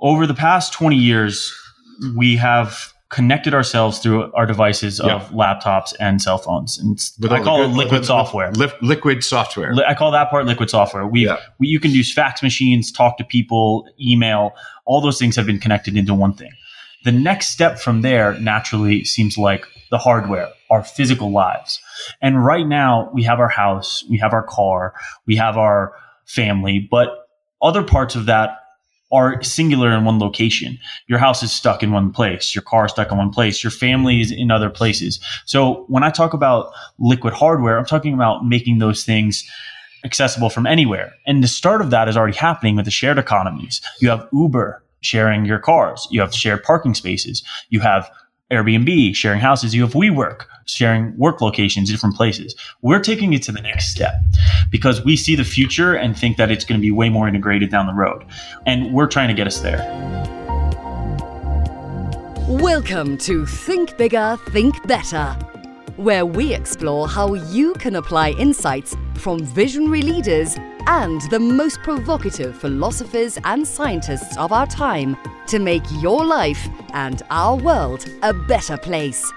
over the past 20 years, we have connected ourselves through our devices Yeah. of laptops and cell phones. And With I call the it liquid software. Li- liquid software. Li- I call that part liquid software. We, Yeah. we you can use fax machines, talk to people, email. All those things have been connected into one thing. The next step from there naturally seems like the hardware, our physical lives. And right now we have our house, we have our car, we have our family, but other parts of that are singular in one location. Your house is stuck in one place, your car is stuck in one place, your family is in other places. So when I talk about liquid hardware, I'm talking about making those things accessible from anywhere. And the start of that is already happening with the shared economies. You have Uber sharing your cars, you have shared parking spaces, you have Airbnb sharing houses, you have WeWork sharing work locations in different places. We're taking it to the next step because we see the future and think that it's going to be way more integrated down the road. And we're trying to get us there. Welcome to Think Bigger, Think Better, where we explore how you can apply insights from visionary leaders and the most provocative philosophers and scientists of our time to make your life and our world a better place.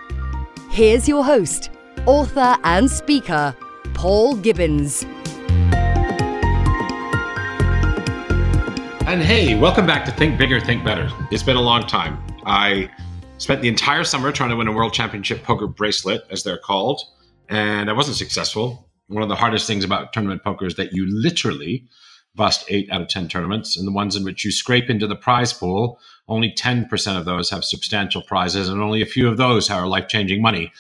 Here's your host, author, and speaker, Paul Gibbons. And hey, welcome back to Think Bigger, Think Better. It's been a long time. I spent the entire summer trying to win a world championship poker bracelet, as they're called, and I wasn't successful. One of the hardest things about tournament poker is that you literally bust eight out of 10 tournaments, and the ones in which you scrape into the prize pool, only 10% of those have substantial prizes, and only a few of those are life changing money.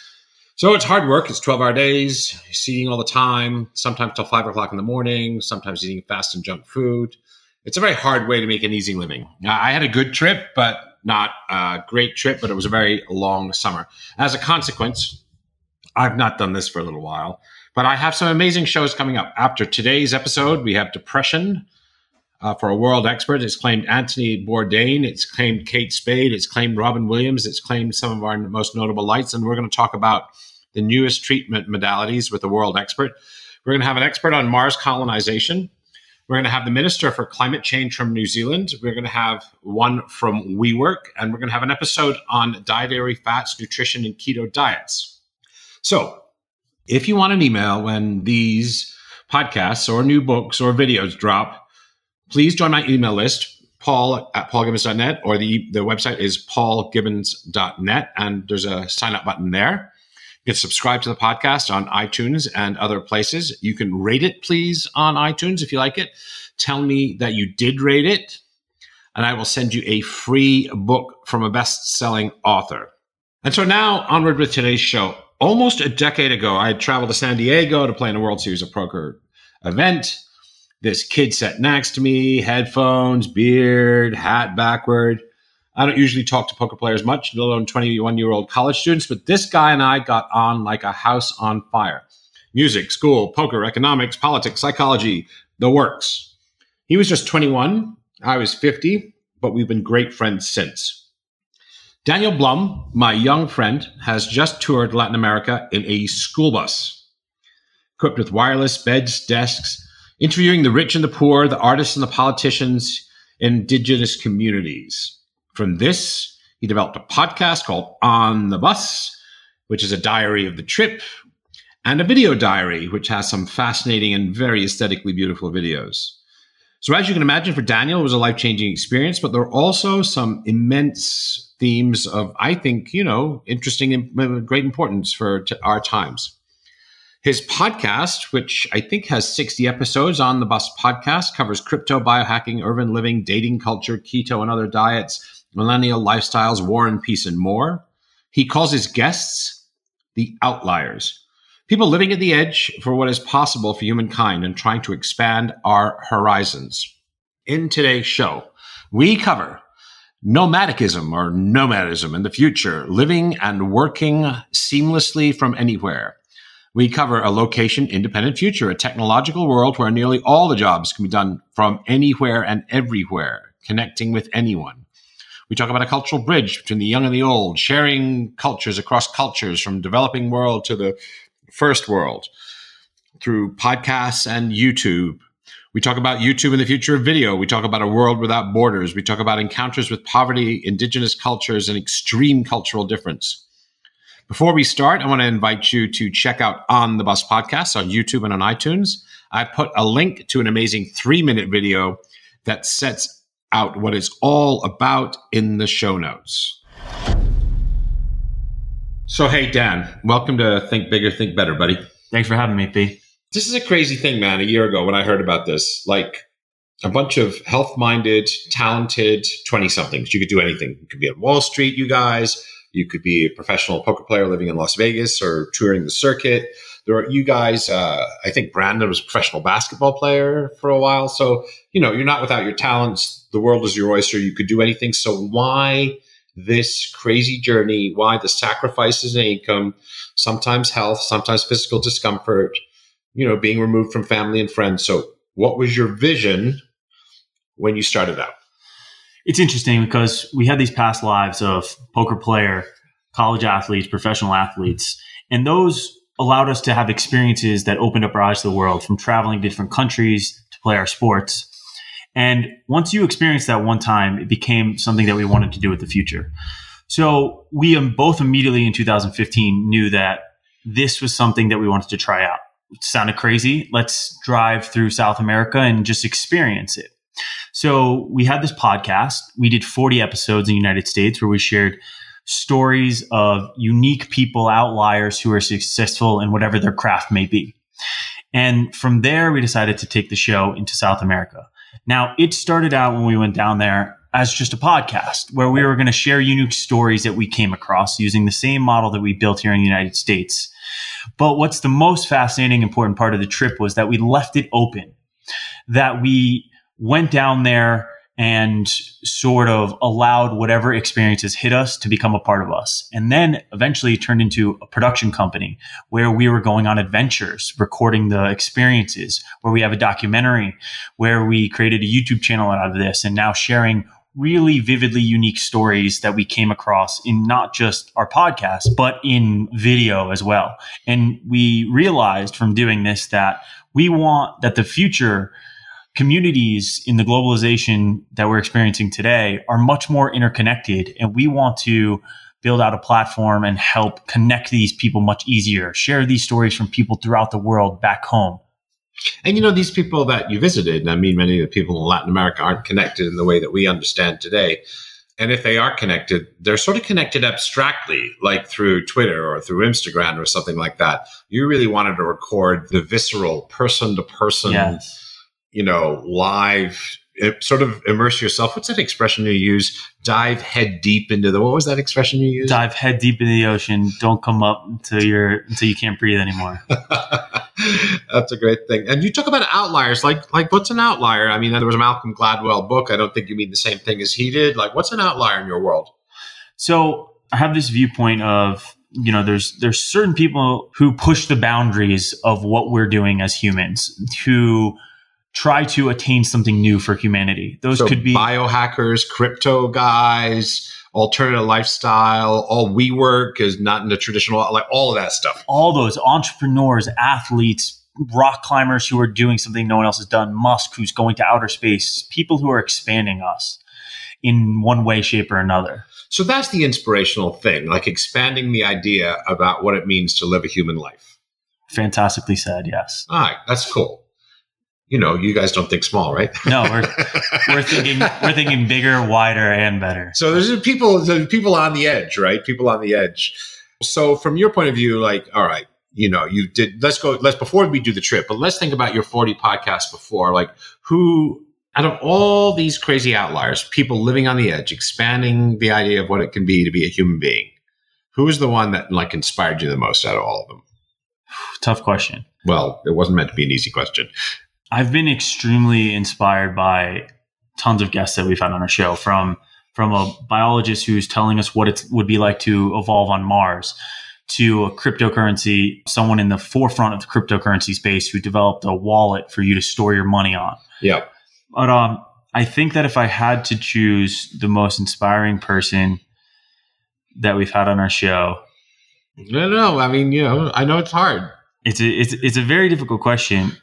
So it's hard work. It's 12 hour days, eating all the time, sometimes till five o'clock in the morning, sometimes eating fast and junk food it's a very hard way to make an easy living. I had a good trip, but not a great trip, but it was a very long summer. As a consequence, I've not done this for a little while, but I have some amazing shows coming up. After today's episode, we have Depression uh, for a world expert. It's claimed Anthony Bourdain, it's claimed Kate Spade, it's claimed Robin Williams, it's claimed some of our most notable lights, and we're going to talk about the newest treatment modalities with a world expert. We're going to have an expert on Mars colonization. We're going to have the Minister for Climate Change from New Zealand. We're going to have one from WeWork, and we're going to have an episode on dietary fats, nutrition, and keto diets. So, if you want an email when these podcasts or new books or videos drop, please join my email list, paul at paulgibbons.net, or the, the website is paulgibbons.net, and there's a sign up button there. You can subscribe to the podcast on iTunes and other places. You can rate it, please, on iTunes if you like it. Tell me that you did rate it, and I will send you a free book from a best selling author. And so now, onward with today's show. Almost a decade ago, I traveled to San Diego to play in a World Series of Poker event. This kid sat next to me, headphones, beard, hat backward. I don't usually talk to poker players much, let alone 21 year old college students, but this guy and I got on like a house on fire. Music, school, poker, economics, politics, psychology, the works. He was just 21. I was 50, but we've been great friends since. Daniel Blum, my young friend, has just toured Latin America in a school bus, equipped with wireless beds, desks, interviewing the rich and the poor, the artists and the politicians, indigenous communities. From this, he developed a podcast called On the Bus, which is a diary of the trip, and a video diary, which has some fascinating and very aesthetically beautiful videos. So, as you can imagine, for Daniel, it was a life changing experience, but there are also some immense themes of, I think, you know, interesting and uh, great importance for our times. His podcast, which I think has 60 episodes on the Bus podcast, covers crypto, biohacking, urban living, dating culture, keto and other diets, millennial lifestyles, war and peace, and more. He calls his guests the outliers people living at the edge for what is possible for humankind and trying to expand our horizons. In today's show, we cover nomadicism or nomadism in the future, living and working seamlessly from anywhere. We cover a location independent future, a technological world where nearly all the jobs can be done from anywhere and everywhere, connecting with anyone. We talk about a cultural bridge between the young and the old, sharing cultures across cultures from developing world to the first world through podcasts and YouTube. We talk about YouTube and the future of video. We talk about a world without borders. We talk about encounters with poverty, indigenous cultures, and extreme cultural difference. Before we start, I want to invite you to check out On the Bus podcast on YouTube and on iTunes. I put a link to an amazing three minute video that sets out what it's all about in the show notes. So, hey, Dan, welcome to Think Bigger, Think Better, buddy. Thanks for having me, P. This is a crazy thing, man. A year ago when I heard about this, like a bunch of health minded, talented 20 somethings. You could do anything. You could be on Wall Street, you guys. You could be a professional poker player living in Las Vegas or touring the circuit. There are you guys. Uh, I think Brandon was a professional basketball player for a while. So, you know, you're not without your talents. The world is your oyster. You could do anything. So, why this crazy journey? Why the sacrifices in income, sometimes health, sometimes physical discomfort? you know, being removed from family and friends. So, what was your vision when you started out? It's interesting because we had these past lives of poker player, college athletes, professional athletes, and those allowed us to have experiences that opened up our eyes to the world from traveling to different countries to play our sports. And once you experienced that one time, it became something that we wanted to do with the future. So we um, both immediately in 2015 knew that this was something that we wanted to try out It sounded crazy. Let's drive through South America and just experience it. So we had this podcast. We did 40 episodes in the United States where we shared stories of unique people, outliers who are successful in whatever their craft may be. And from there, we decided to take the show into South America. Now, it started out when we went down there as just a podcast where we were going to share unique stories that we came across using the same model that we built here in the United States. But what's the most fascinating, important part of the trip was that we left it open, that we went down there and sort of allowed whatever experiences hit us to become a part of us. And then eventually turned into a production company where we were going on adventures, recording the experiences, where we have a documentary, where we created a YouTube channel out of this and now sharing really vividly unique stories that we came across in not just our podcast, but in video as well. And we realized from doing this that we want that the future communities in the globalization that we're experiencing today are much more interconnected. And we want to build out a platform and help connect these people much easier, share these stories from people throughout the world back home and you know, these people that you visited, and I mean, many of the people in Latin America aren't connected in the way that we understand today. And if they are connected, they're sort of connected abstractly, like through Twitter or through Instagram or something like that. You really wanted to record the visceral person to person, you know, live eh, sort of immerse yourself. What's that expression you use? Dive head deep into the. What was that expression you used? Dive head deep into the ocean. Don't come up until you're until you can't breathe anymore. That's a great thing. And you talk about outliers. Like like what's an outlier? I mean, there was a Malcolm Gladwell book. I don't think you mean the same thing as he did. Like, what's an outlier in your world? So I have this viewpoint of you know there's there's certain people who push the boundaries of what we're doing as humans who try to attain something new for humanity. Those so could be biohackers, crypto guys, alternative lifestyle, all we work is not in the traditional, like all of that stuff. All those entrepreneurs, athletes, rock climbers who are doing something no one else has done, Musk who's going to outer space, people who are expanding us in one way, shape, or another. So that's the inspirational thing, like expanding the idea about what it means to live a human life. Fantastically said, yes. All right, that's cool you know, you guys don't think small, right? no, we're we're thinking we're thinking bigger, wider, and better. So there's people there's people on the edge, right? People on the edge. So from your point of view, like, all right, you know, you did. Let's go. Let's before we do the trip, but let's think about your 40 podcasts before. Like, who out of all these crazy outliers, people living on the edge, expanding the idea of what it can be to be a human being, who is the one that like inspired you the most out of all of them? Tough question. Well, it wasn't meant to be an easy question. I've been extremely inspired by tons of guests that we've had on our show from from a biologist who's telling us what it would be like to evolve on Mars to a cryptocurrency, someone in the forefront of the cryptocurrency space who developed a wallet for you to store your money on. Yeah. But um, I think that if I had to choose the most inspiring person that we've had on our show, no, no, I mean, you know, I know it's hard. It's a, it's, it's a very difficult question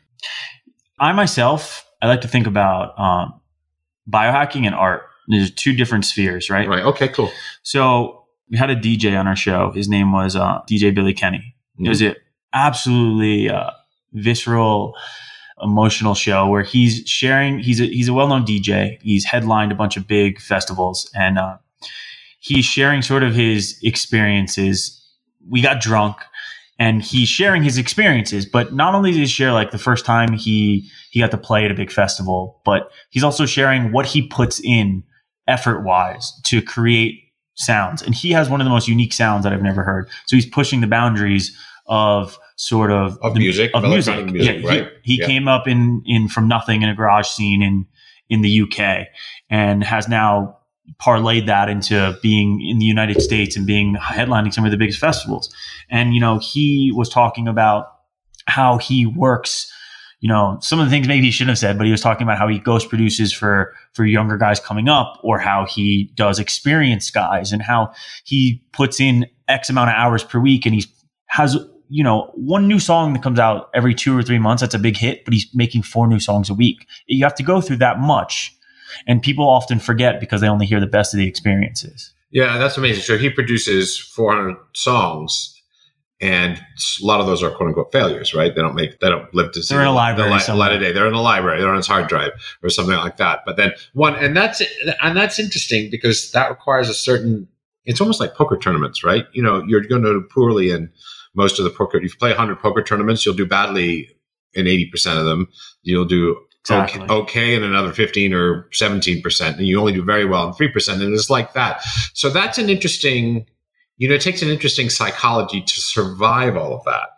I myself, I like to think about um, biohacking and art. There's two different spheres, right? Right. Okay. Cool. So we had a DJ on our show. His name was uh, DJ Billy Kenny. It was an absolutely uh, visceral, emotional show where he's sharing. He's a he's a well known DJ. He's headlined a bunch of big festivals, and uh, he's sharing sort of his experiences. We got drunk, and he's sharing his experiences. But not only did he share like the first time he he got to play at a big festival, but he's also sharing what he puts in effort wise to create sounds. And he has one of the most unique sounds that I've never heard. So he's pushing the boundaries of sort of Of the- music, of music. music, yeah, he- right? He, Yeah. came up in in from nothing in a garage scene in in the UK and has now parlayed that into being in the United States and being headlining some of the biggest festivals. And you know, he was talking about how he works you know some of the things maybe he shouldn't have said but he was talking about how he ghost produces for for younger guys coming up or how he does experienced guys and how he puts in x amount of hours per week and he has you know one new song that comes out every two or three months that's a big hit but he's making four new songs a week you have to go through that much and people often forget because they only hear the best of the experiences Yeah, that's amazing. So he produces 400 songs, and a lot of those are quote unquote failures, right? They don't make, they don't live to see They're in a the- library the light, somewhere. light of day. They're in a library. They're on his hard drive or something like that. But then one, and that's and that's interesting because that requires a certain. It's almost like poker tournaments, right? You know, you're going to do poorly in most of the poker. If you play 100 poker tournaments, you'll do badly in 80% of them. You'll do Exactly. okay, okay in another 15 or 17%, and you only do very well in 3%. And it's like that. So that's an interesting, you know, it takes an interesting psychology to survive all of that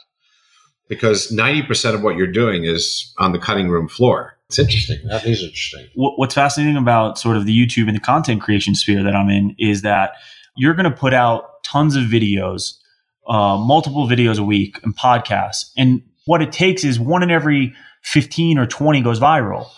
because 90% of what you're doing is on the cutting room floor. It's interesting. That is interesting. what's fascinating about sort of the YouTube and the content creation sphere that I'm in is that you're going to put out tons of videos, uh, multiple videos a week and podcasts. And what it takes is one in every 15 or 20 goes viral.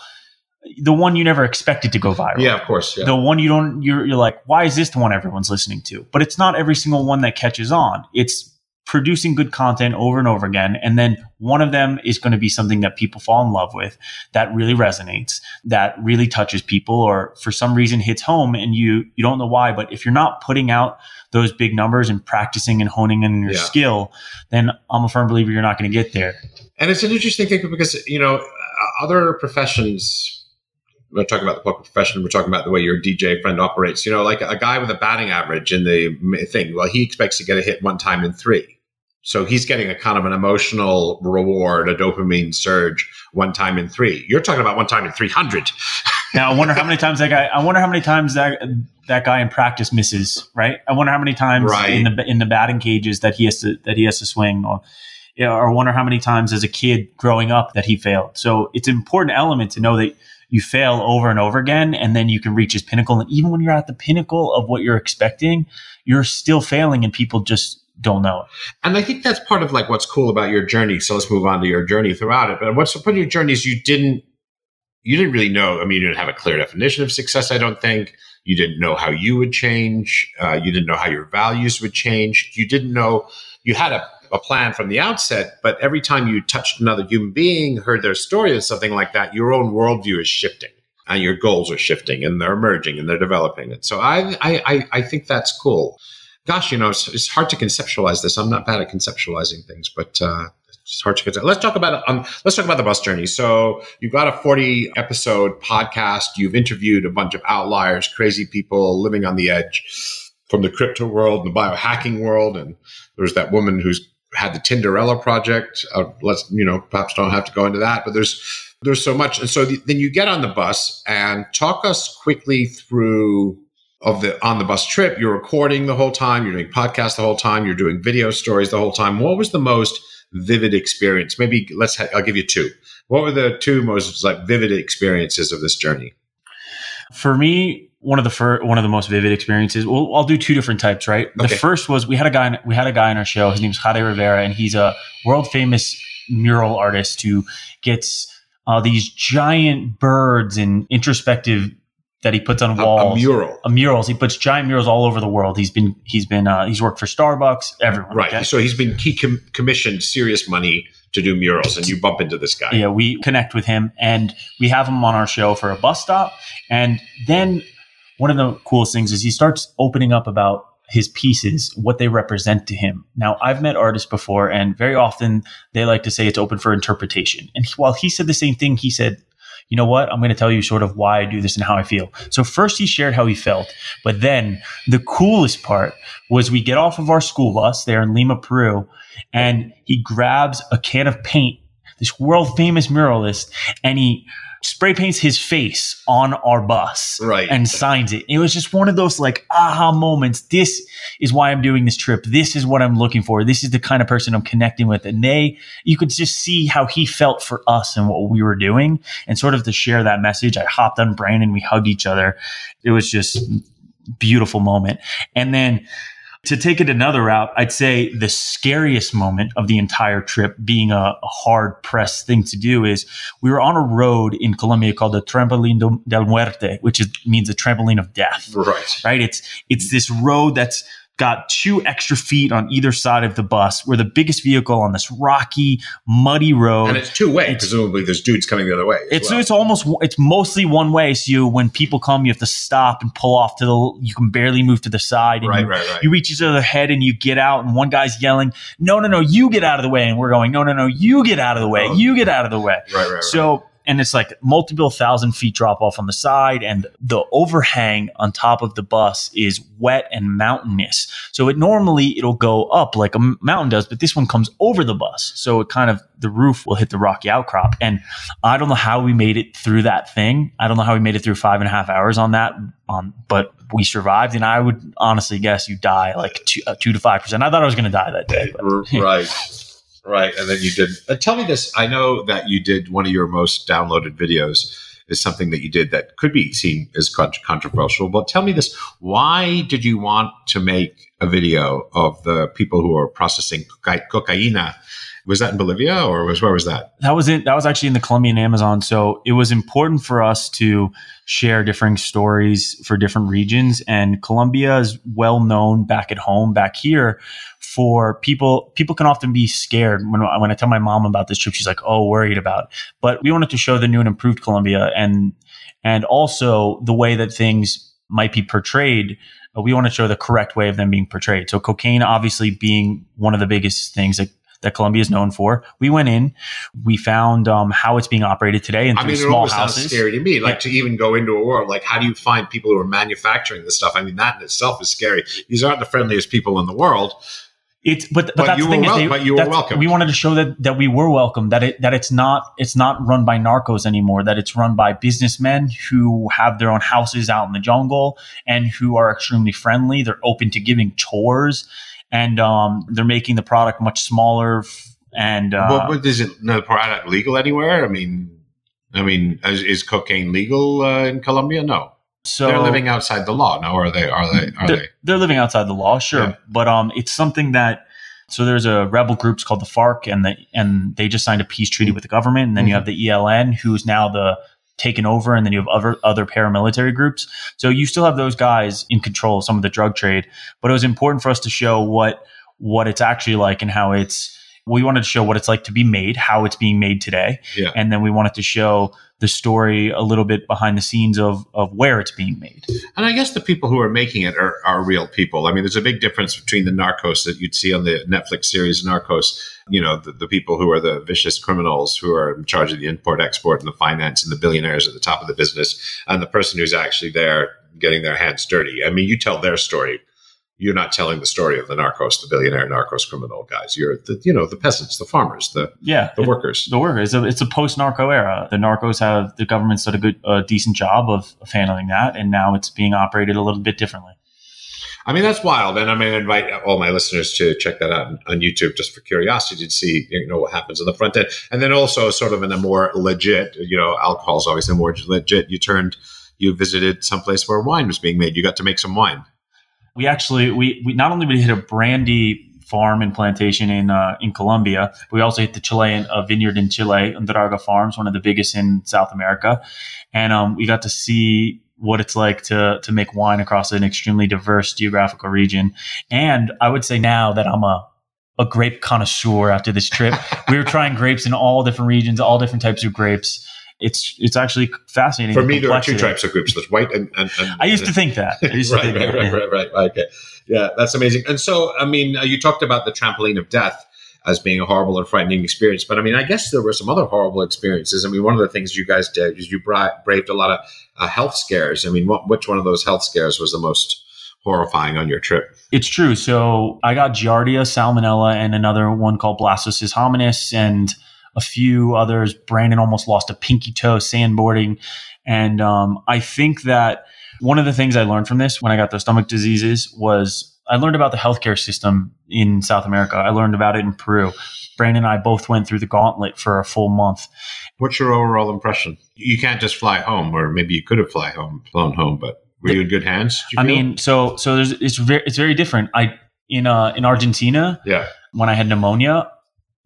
The one you never expected to go viral. Yeah, of course. Yeah. The one you don't, you're, you're like, why is this the one everyone's listening to? But it's not every single one that catches on. It's producing good content over and over again. And then one of them is going to be something that people fall in love with, that really resonates, that really touches people, or for some reason hits home and you, you don't know why. But if you're not putting out those big numbers and practicing and honing in your Yeah. skill, then I'm a firm believer you're not going to get there. And it's an interesting thing because, you know, uh, other professions, we're talking about the poker profession, we're talking about the way your DJ friend operates. You know, like a guy with a batting average in the thing, well, he expects to get a hit one time in three. So he's getting a kind of an emotional reward, a dopamine surge one time in three. You're talking about one time in 300. Now I wonder how many times that guy. I wonder how many times that that guy in practice misses. Right. I wonder how many times Right. in the in the batting cages that he has to that he has to swing, or you know, or wonder how many times as a kid growing up that he failed. So it's an important element to know that you fail over and over again, and then you can reach his pinnacle. And even when you're at the pinnacle of what you're expecting, you're still failing, and people just don't know. And I think that's part of like what's cool about your journey. So let's move on to your journey throughout it. But what's part of your journey is you didn't you didn't really know. I mean, you didn't have a clear definition of success. I don't think you didn't know how you would change. Uh, you didn't know how your values would change. You didn't know you had a, a plan from the outset. But every time you touched another human being, heard their story or something like that, your own worldview is shifting. And your goals are shifting, and they're emerging, and they're developing. And so I, I, I, think that's cool gosh, you know, it's, it's hard to conceptualize this. I'm not bad at conceptualizing things, but uh, it's hard to conceptualize. Let's talk about um, let's talk about the bus journey. So you've got a 40 episode podcast. You've interviewed a bunch of outliers, crazy people living on the edge from the crypto world and the biohacking world, and there's that woman who's had the Tinderella project. Uh, let's you know, perhaps don't have to go into that, but there's there's so much. And so the, then you get on the bus and talk us quickly through of the on the bus trip. You're recording the whole time. You're doing podcasts the whole time. You're doing video stories the whole time. What was the most vivid experience? Maybe let's. Ha- I'll give you two. What were the two most like vivid experiences of this journey? For me, one of the fir- one of the most vivid experiences. Well, I'll do two different types, right? The first was we had a guy we had a guy on our show. His name's Jade Rivera, and he's a world famous mural artist who gets uh, these giant birds and introspective that he puts on walls. a mural, Uh, murals. He puts giant murals all over the world. He's been he's been uh, he's worked for Starbucks. Everyone, right? okay? So he's been he com- commissioned serious money to do murals, and you bump into this guy. Yeah, we connect with him, and we have him on our show for a bus stop. And then one of the coolest things is he starts opening up about his pieces, what they represent to him. Now, I've met artists before, and very often they like to say it's open for interpretation. And while he said the same thing, he said, you know what? I'm going to tell you sort of why I do this and how I feel. So first he shared how he felt, but then the coolest part was we get off of our school bus there in Lima, Peru, and he grabs a can of paint, this world famous muralist, and he spray paints his face on our bus Right. and signs it. It was just one of those like aha moments. This is why I'm doing this trip. This is what I'm looking for. This is the kind of person I'm connecting with. And they, you could just see how he felt for us and what we were doing. And sort of to share that message, I hopped on Brandon. We hugged each other. It was just beautiful moment. And then to take it another route, I'd say the scariest moment of the entire trip, being a, a hard pressed thing to do, is we were on a road in Colombia called the Trampolin del Muerte, which is, means the trampoline of death. Right. Right? It's it's this road that's got two extra feet on either side of the bus. We're the biggest vehicle on this rocky, muddy road. And it's two way. Presumably, there's dudes coming the other way. It's well. it's almost it's mostly one way. So you, when people come, you have to stop and pull off to the. You can barely move to the side. And Right, you, right, right. You reach each other's head and you get out, and one guy's yelling, "No, no, no! You get out of the way!" And we're going, "No, no, no! You get out of the way! Oh. You get out of the way!" right, right, right. And it's like multiple thousand feet drop off on the side, and the overhang on top of the bus is wet and mountainous. So it normally it'll go up like a mountain does, but this one comes over the bus, so it kind of the roof will hit the rocky outcrop. And I don't know how we made it through that thing. I don't know how we made it through five and a half hours on that. Um, but we survived, and I would honestly guess you die like two, uh, two to five percent. I thought I was going to die that day. But, right right and then you did uh, tell me this i know that you did one of your most downloaded videos is something that you did that could be seen as controversial but tell me this why did you want to make a video of the people who are processing coca- cocaina was that in bolivia or was where was that that was it. That was actually in the Colombian Amazon. So it was important for us to share different stories for different regions. And Colombia is well known back at home, back here, for people. People can often be scared when when I tell my mom about this trip. She's like, "Oh, worried about." But we wanted to show the new and improved Colombia, and and also the way that things might be portrayed. We want to show the correct way of them being portrayed. So cocaine, obviously, being one of the biggest things that that Colombia is known for. We went in, we found um, how it's being operated today in i mean it small houses. scary to me like Yeah. to even go into a world like how do you find people who are manufacturing this stuff i mean that in itself is scary these aren't the friendliest people in the world It's but but, But that's you the thing were is they, but you were welcomed. We wanted to show that that we were welcome. That it that it's not it's not run by narcos anymore. That it's run by businessmen who have their own houses out in the jungle and who are extremely friendly. They're open to giving tours, and um, they're making the product much smaller. f- And uh, But, but is it no product legal anywhere? I mean, I mean, is, is cocaine legal uh, in Colombia? No, so they're living outside the law. No, are they? Are they? Are they're, they? they're living outside the law, sure, Yeah. but um, it's something that. So there's a rebel groups called the FARC, and the and they just signed a peace treaty with the government, and then you Mhm. have the ELN, who's now the taken over, and then you have other other paramilitary groups. So you still have those guys in control of some of the drug trade, but it was important for us to show what what it's actually like and how it's. We wanted to show what it's like to be made, how it's being made today, Yeah. and then we wanted to show the story a little bit behind the scenes of of where it's being made. And I guess the people who are making it are, are real people. I mean, there's a big difference between the narcos that you'd see on the Netflix series Narcos. You know, the, the people who are the vicious criminals who are in charge of the import, export, and the finance, and the billionaires at the top of the business, and the person who's actually there getting their hands dirty. I mean, you tell their story. You're not telling the story of the narcos, the billionaire narcos criminal guys. You're the, you know, the peasants, the farmers, the Yeah, the workers. the worker. It's a, a post narco era. The narcos have the government's done a good, a decent job of, of handling that, and now it's being operated a little bit differently. I mean, that's wild. And I'm going to invite all my listeners to check that out on, on YouTube just for curiosity to see, you know, what happens on the front end. And then also sort of in a more legit, you know, alcohol is always a more legit. You turned, you visited someplace where wine was being made. You got to make some wine. We actually we, we not only we hit a brandy farm and plantation in uh, in Colombia, but we also hit the Chilean uh, vineyard in Chile, Undurraga Farms, one of the biggest in South America, and um, we got to see what it's like to to make wine across an extremely diverse geographical region. And I would say now that I'm a a grape connoisseur after this trip. we were trying grapes in all different regions, all different types of grapes. It's it's actually fascinating. For me, there are two types of groups: there's white and. and, and I used to think that. Right, to think right, that, right, yeah. right, right, right. Okay, yeah, that's amazing. And so, I mean, uh, you talked about the trampoline of death as being a horrible and frightening experience, but I mean, I guess there were some other horrible experiences. I mean, one of the things you guys did is you bra- braved a lot of uh, health scares. I mean, what, which one of those health scares was the most horrifying on your trip? It's true. So I got Giardia, Salmonella, and another one called Blastocystis hominis, and a few others. Brandon almost lost a pinky toe sandboarding, and um, I think that one of the things I learned from this when I got those stomach diseases was I learned about the healthcare system in South America. I learned about it in Peru. Brandon and I both went through the gauntlet for a full month. What's your overall impression? You can't just fly home, or maybe you could have fly home, flown home, but were you in good hands? I feel? mean, so so there's it's very it's very different. I in uh in Argentina yeah, when I had pneumonia,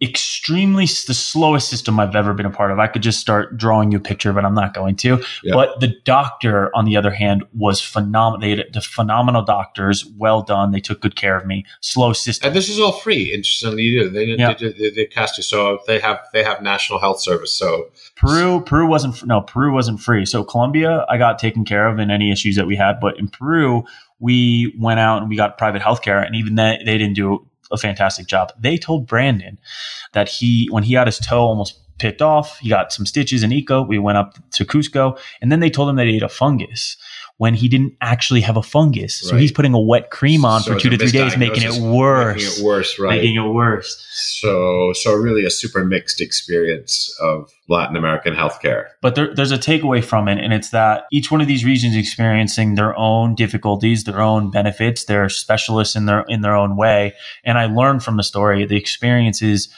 extremely the slowest system I've ever been a part of. I could just start drawing you a picture, but I'm not going to. Yeah. But the doctor, on the other hand, was phenomenal. They had the phenomenal doctors, well done. They took good care of me. Slow system. and this is all free. Interestingly, they they, Yeah. they, they, they cast you. So they have they have National Health Service. So Peru, Peru wasn't no, Peru wasn't free. So Colombia, I got taken care of in any issues that we had. But in Peru, we went out and we got private healthcare, and even that they didn't do a fantastic job. They told Brandon that he, when he had his toe almost picked off, he got some stitches in Ica. We went up to Cusco, and then they told him that he ate a fungus. When he didn't actually have a fungus, so Right. he's putting a wet cream on So for two to three days, making it worse, Making it worse, right? making it worse. so so really a super mixed experience of Latin American healthcare. But there, there's a takeaway from it, and it's that each one of these regions is experiencing their own difficulties, their own benefits. They're specialists in their in their own way. And I learned from the story, the experiences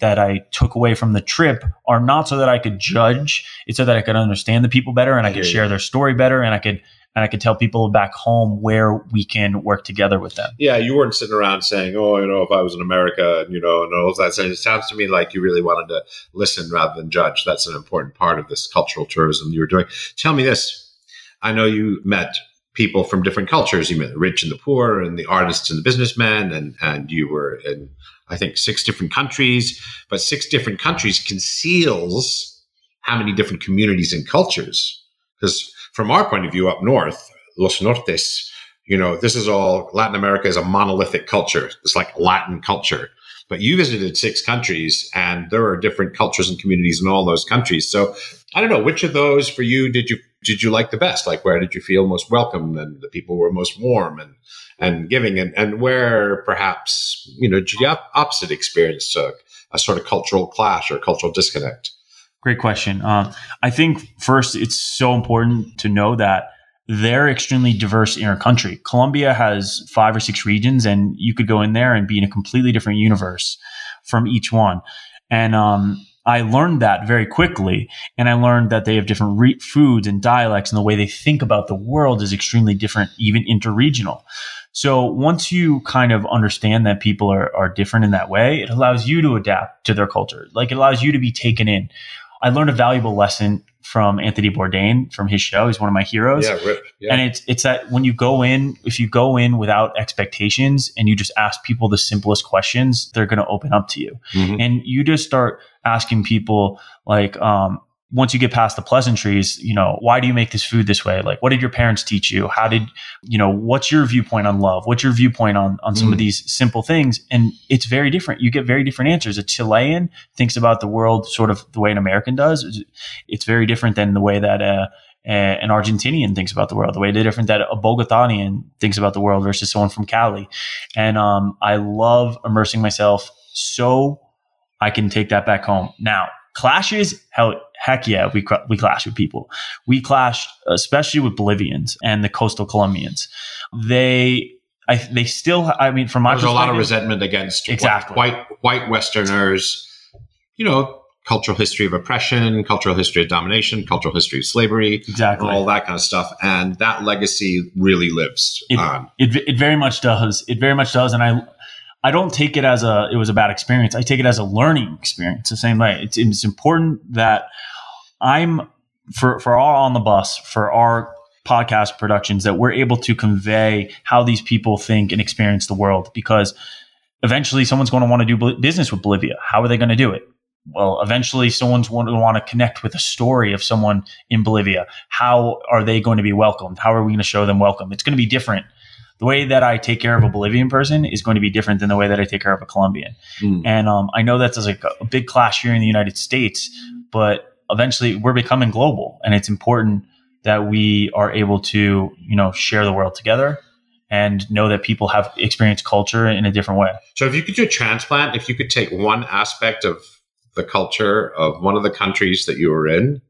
that I took away from the trip are not so that I could judge; it's so that I could understand the people better, and I I could share you. their story better, and I could and I could tell people back home where we can work together with them. Yeah, you weren't sitting around saying, "Oh, you know, if I was in America," you know, and all that. So it sounds to me like you really wanted to listen rather than judge. That's an important part of this cultural tourism you were doing. Tell me this: I know you met people from different cultures. You met the rich and the poor, and the artists and the businessmen, and and you were in, I think, six different countries. But six different countries conceals how many different communities and cultures. Because from our point of view up north, Los Nortes, you know, this is all Latin America is a monolithic culture. It's like Latin culture. But you visited six countries and there are different cultures and communities in all those countries. So I don't know, which of those for you did you did you like the best? Like where did you feel most welcome and the people were most warm and and giving and, and where perhaps, you know, did you have opposite experience, a, a sort of cultural clash or cultural disconnect? Great question. Um, I think first, it's so important to know that they're extremely diverse in our country. Colombia has five or six regions, and you could go in there and be in a completely different universe from each one. And um, I learned that very quickly, and I learned that they have different re- foods and dialects, and the way they think about the world is extremely different, even interregional. So once you kind of understand that people are, are different in that way, it allows you to adapt to their culture. Like it allows you to be taken in. I learned a valuable lesson from Anthony Bourdain from his show. He's one of my heroes. Yeah, rip. Yeah. And it's it's that when you go in, if you go in without expectations and you just ask people the simplest questions, they're going to open up to you. Mhm. And you just start asking people like, um, once you get past the pleasantries, you know, why do you make this food this way? Like, what did your parents teach you? How did, you know, what's your viewpoint on love? What's your viewpoint on, on some of Mm. these simple things? And it's very different. You get very different answers. A Chilean thinks about the world sort of the way an American does. It's very different than the way that, uh, a- an Argentinian thinks about the world, the way they're different that a Bogotanian thinks about the world versus someone from Cali. And um, I love immersing myself so I can take that back home. Now, clashes, hell, heck yeah, we we clash with people. We clashed, especially with Bolivians and the coastal Colombians. They, I, they still, I mean, from my There's a lot of resentment against Exactly. white white Westerners. You know, cultural history of oppression, cultural history of domination, cultural history of slavery, exactly. all that kind of stuff, and that legacy really lives It- on. It, it very much does. It very much does. And I, I don't take it as a, it was a bad experience. I take it as a learning experience the same way. It's, it's important that I'm for, for our on the bus, for our podcast productions, that we're able to convey how these people think and experience the world because eventually someone's going to want to do business with Bolivia. How are they going to do it? Well, eventually someone's going to want to connect with a story of someone in Bolivia. How are they going to be welcomed? How are we going to show them welcome? It's going to be different. The way that I take care of a Bolivian person is going to be different than the way that I take care of a Colombian. Mm. And um, I know that's like a big clash here in the United States, but eventually we're becoming global and it's important that we are able to, you know, share the world together and know that people have experienced culture in a different way. So if you could do a transplant, if you could take one aspect of the culture of one of the countries that you were in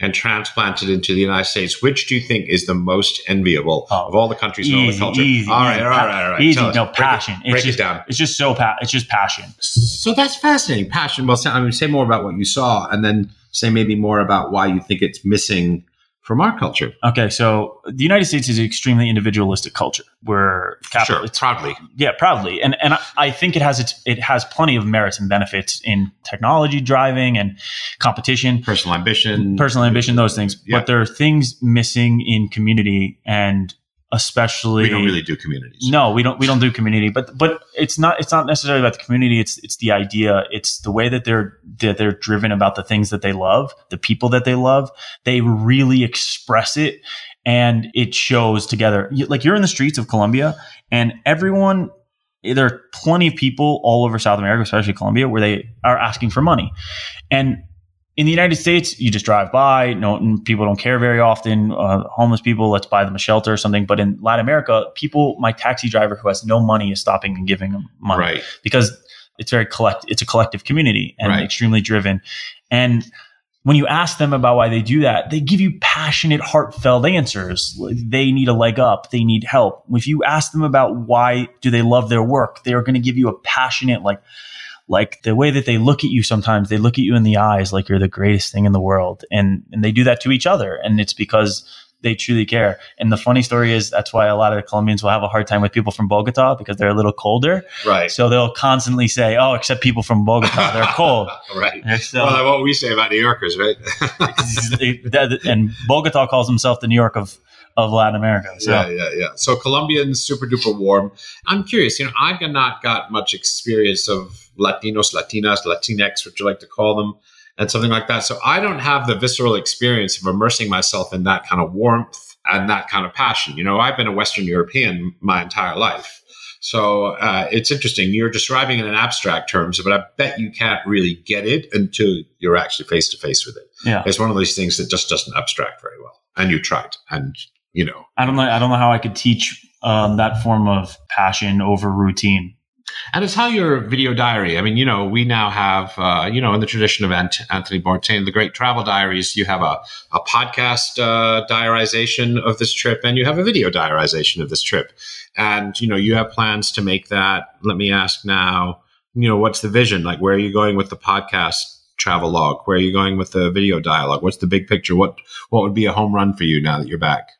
and transplanted into the United States, which do you think is the most enviable oh, of all the countries easy, and all the culture? Easy, all right, easy, all right, all right. Easy, no passion. Break, it, break just, it down. It's just so pa- it's just passion. So that's fascinating. Passion. Well, I mean, say more about what you saw, and then say maybe more about why you think it's missing from our culture. Okay, so the United States is an extremely individualistic culture. We're capital, sure, proudly, yeah, proudly, and and I think it has its it has plenty of merits and benefits in technology, driving, and competition, personal ambition, personal ambition, those things. Yeah. But there are things missing in community and especially we don't really do communities. No we don't we don't do community but but it's not it's not necessarily about the community it's it's the idea it's the way that they're that they're driven about the things that they love the people that they love. They really express it and it shows together. Like you're in the streets of colombia and everyone there are plenty of people all over south america especially colombia where they are asking for money. And in the United States, you just drive by. No, people don't care very often. Uh, homeless people, let's buy them a shelter or something. But in Latin America, people, my taxi driver who has no money is stopping and giving them money right. because it's very collect. It's a collective community and right. extremely driven. And when you ask them about why they do that, they give you passionate, heartfelt answers. They need a leg up. They need help. If you ask them about why do they love their work, they are going to give you a passionate, like like the way that they look at you sometimes they look at you in the eyes like you're the greatest thing in the world and and they do that to each other and it's because they truly care. And the funny story is that's why a lot of the Colombians will have a hard time with people from Bogota because they're a little colder. Right. So they'll constantly say, "Oh, except people from Bogota, they're cold." right. So, well, what we say about New Yorkers, right? and Bogota calls himself the New York of of Latin America. So. Yeah, yeah, yeah. So Colombians, super duper warm. I'm curious. You know, I've not got much experience of Latinos, Latinas, Latinx, what you like to call them, and something like that. So I don't have the visceral experience of immersing myself in that kind of warmth and that kind of passion. You know, I've been a Western European my entire life. So uh, it's interesting. You're describing it in abstract terms, but I bet you can't really get it until you're actually face to face with it. Yeah. It's one of those things that just doesn't abstract very well. And you tried, and you know. I don't know. I don't know how I could teach um, that form of passion over routine. And it's how your video diary. I mean, you know, we now have, uh, you know, in the tradition of Ant- Anthony Bourdain, the great travel diaries, you have a, a podcast uh, diarization of this trip and you have a video diarization of this trip. And, you know, you have plans to make that. Let me ask now, you know, what's the vision? Like, where are you going with the podcast travel log? Where are you going with the video dialogue? What's the big picture? What, what would be a home run for you now that you're back?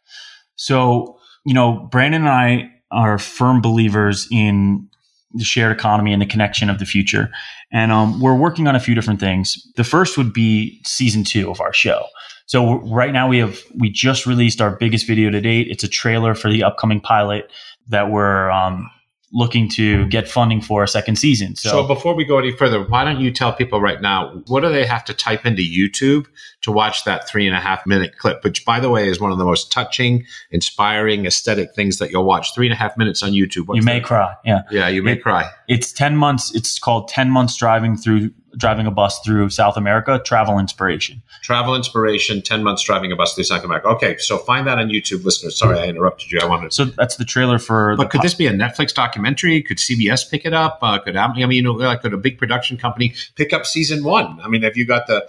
So, you know, Brandon and I are firm believers in the shared economy and the connection of the future. And um, we're working on a few different things. The first would be season two of our show. So right now we have we just released our biggest video to date. It's a trailer for the upcoming pilot that we're um, looking to get funding for a second season. So, so, before we go any further, why don't you tell people right now what do they have to type into YouTube to watch that three and a half minute clip, which by the way is one of the most touching, inspiring, aesthetic things that you'll watch. Three and a half minutes on YouTube. What's you may that? cry. Yeah. Yeah, you may it, cry. It's ten months. It's called ten months driving through driving a bus through South America, travel inspiration. Travel inspiration, 10 months driving a bus through South America. Okay, so find that on YouTube, listeners. Sorry, I interrupted you. I wanted So that's the trailer for. But could po- this be a Netflix documentary? Could CBS pick it up? Uh, could I mean, you know, like could a big production company pick up season one? I mean, have you got the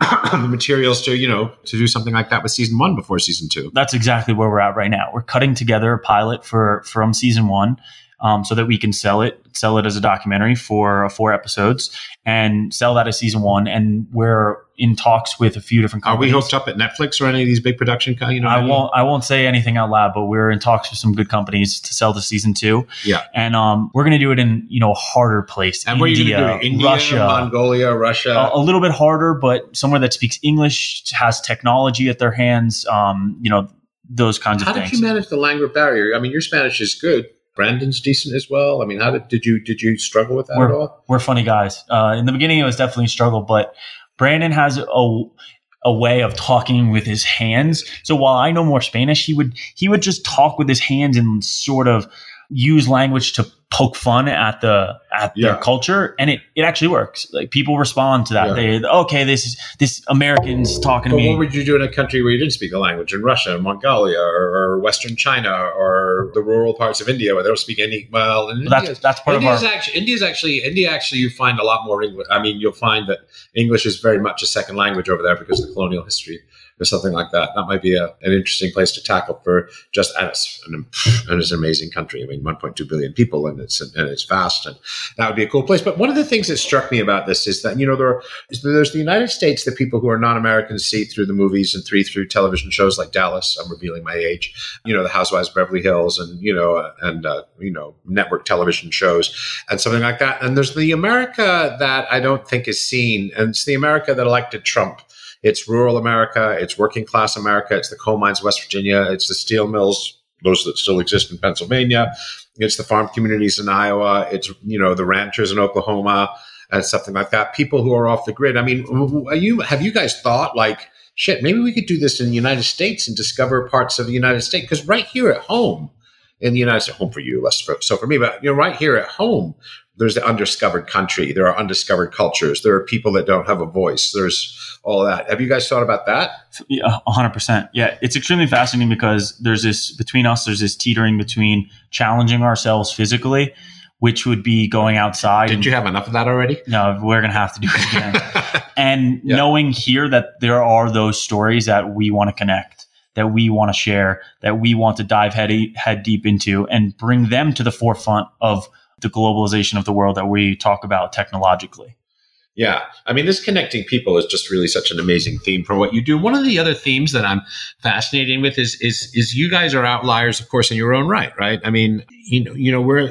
the materials to you know to do something like that with season one before season two that's exactly where we're at right now we're cutting together a pilot for from season one um, so that we can sell it, sell it as a documentary for uh, four episodes, and sell that as season one. And we're in talks with a few different companies. Are we hooked up at Netflix or any of these big production? You know, I won't. I won't say anything out loud, but we're in talks with some good companies to sell the season two. Yeah, and um, we're going to do it in you know a harder place. And India, where you going to do it? India, Russia, Mongolia, Russia. A, a, little bit harder, but somewhere that speaks English has technology at their hands. Um, you know those kinds How of things. How did you manage the language barrier? I mean, your Spanish is good Brandon's decent as well. I mean, how did did you did you struggle with that we're, at all? We're funny guys. Uh, in the beginning, it was definitely a struggle, but Brandon has a a way of talking with his hands. So while I know more Spanish, he would he would just talk with his hands and sort of use language to poke fun at the at Yeah. their culture and it it actually works like people respond to that Yeah. they okay this is this americans talking to me what would you do in a country where you didn't speak a language, in Russia, Mongolia, or, or Western China, or the rural parts of India where they don't speak any? Well, in that's India, that's part India's of our actually India's actually India actually you find a lot more English. I mean, you'll find that English is very much a second language over there because of the colonial history or something like that. That might be a, an interesting place to tackle for just and it's an, and it's an amazing country. I mean, 1.2 billion people and it's and it's and that would be a cool place. But one of the things that struck me about this is that you know there are, there's the United States that people who are non-Americans see through the movies and three through television shows like Dallas. I'm revealing my age. You know, the Housewives of Beverly Hills and you know and uh, you know network television shows and something like that. And there's the America that I don't think is seen, and it's the America that elected Trump. It's rural America. It's working class America. It's the coal mines of West Virginia. It's the steel mills, those that still exist in Pennsylvania. It's the farm communities in Iowa. It's you know the ranchers in Oklahoma and something like that. People who are off the grid. I mean, you have you guys thought like shit? Maybe we could do this in the United States and discover parts of the United States because right here at home in the United States, home for you, less for, so for me, but you know, right here at home, there's the undiscovered country. There are undiscovered cultures. There are people that don't have a voice. There's all that. Have you guys thought about that? Yeah, hundred percent. Yeah, it's extremely fascinating because there's this between us. There's this teetering between challenging ourselves physically, which would be going outside. Did and- you have enough of that already? No, we're gonna have to do it again. and Yeah. knowing here that there are those stories that we want to connect, that we want to share, that we want to dive head head deep into, and bring them to the forefront of the globalization of the world that we talk about technologically. Yeah. I mean, this connecting people is just really such an amazing theme for what you do. One of the other themes that I'm fascinated with is is is you guys are outliers, of course, in your own right, right? I mean, you know, you know, we're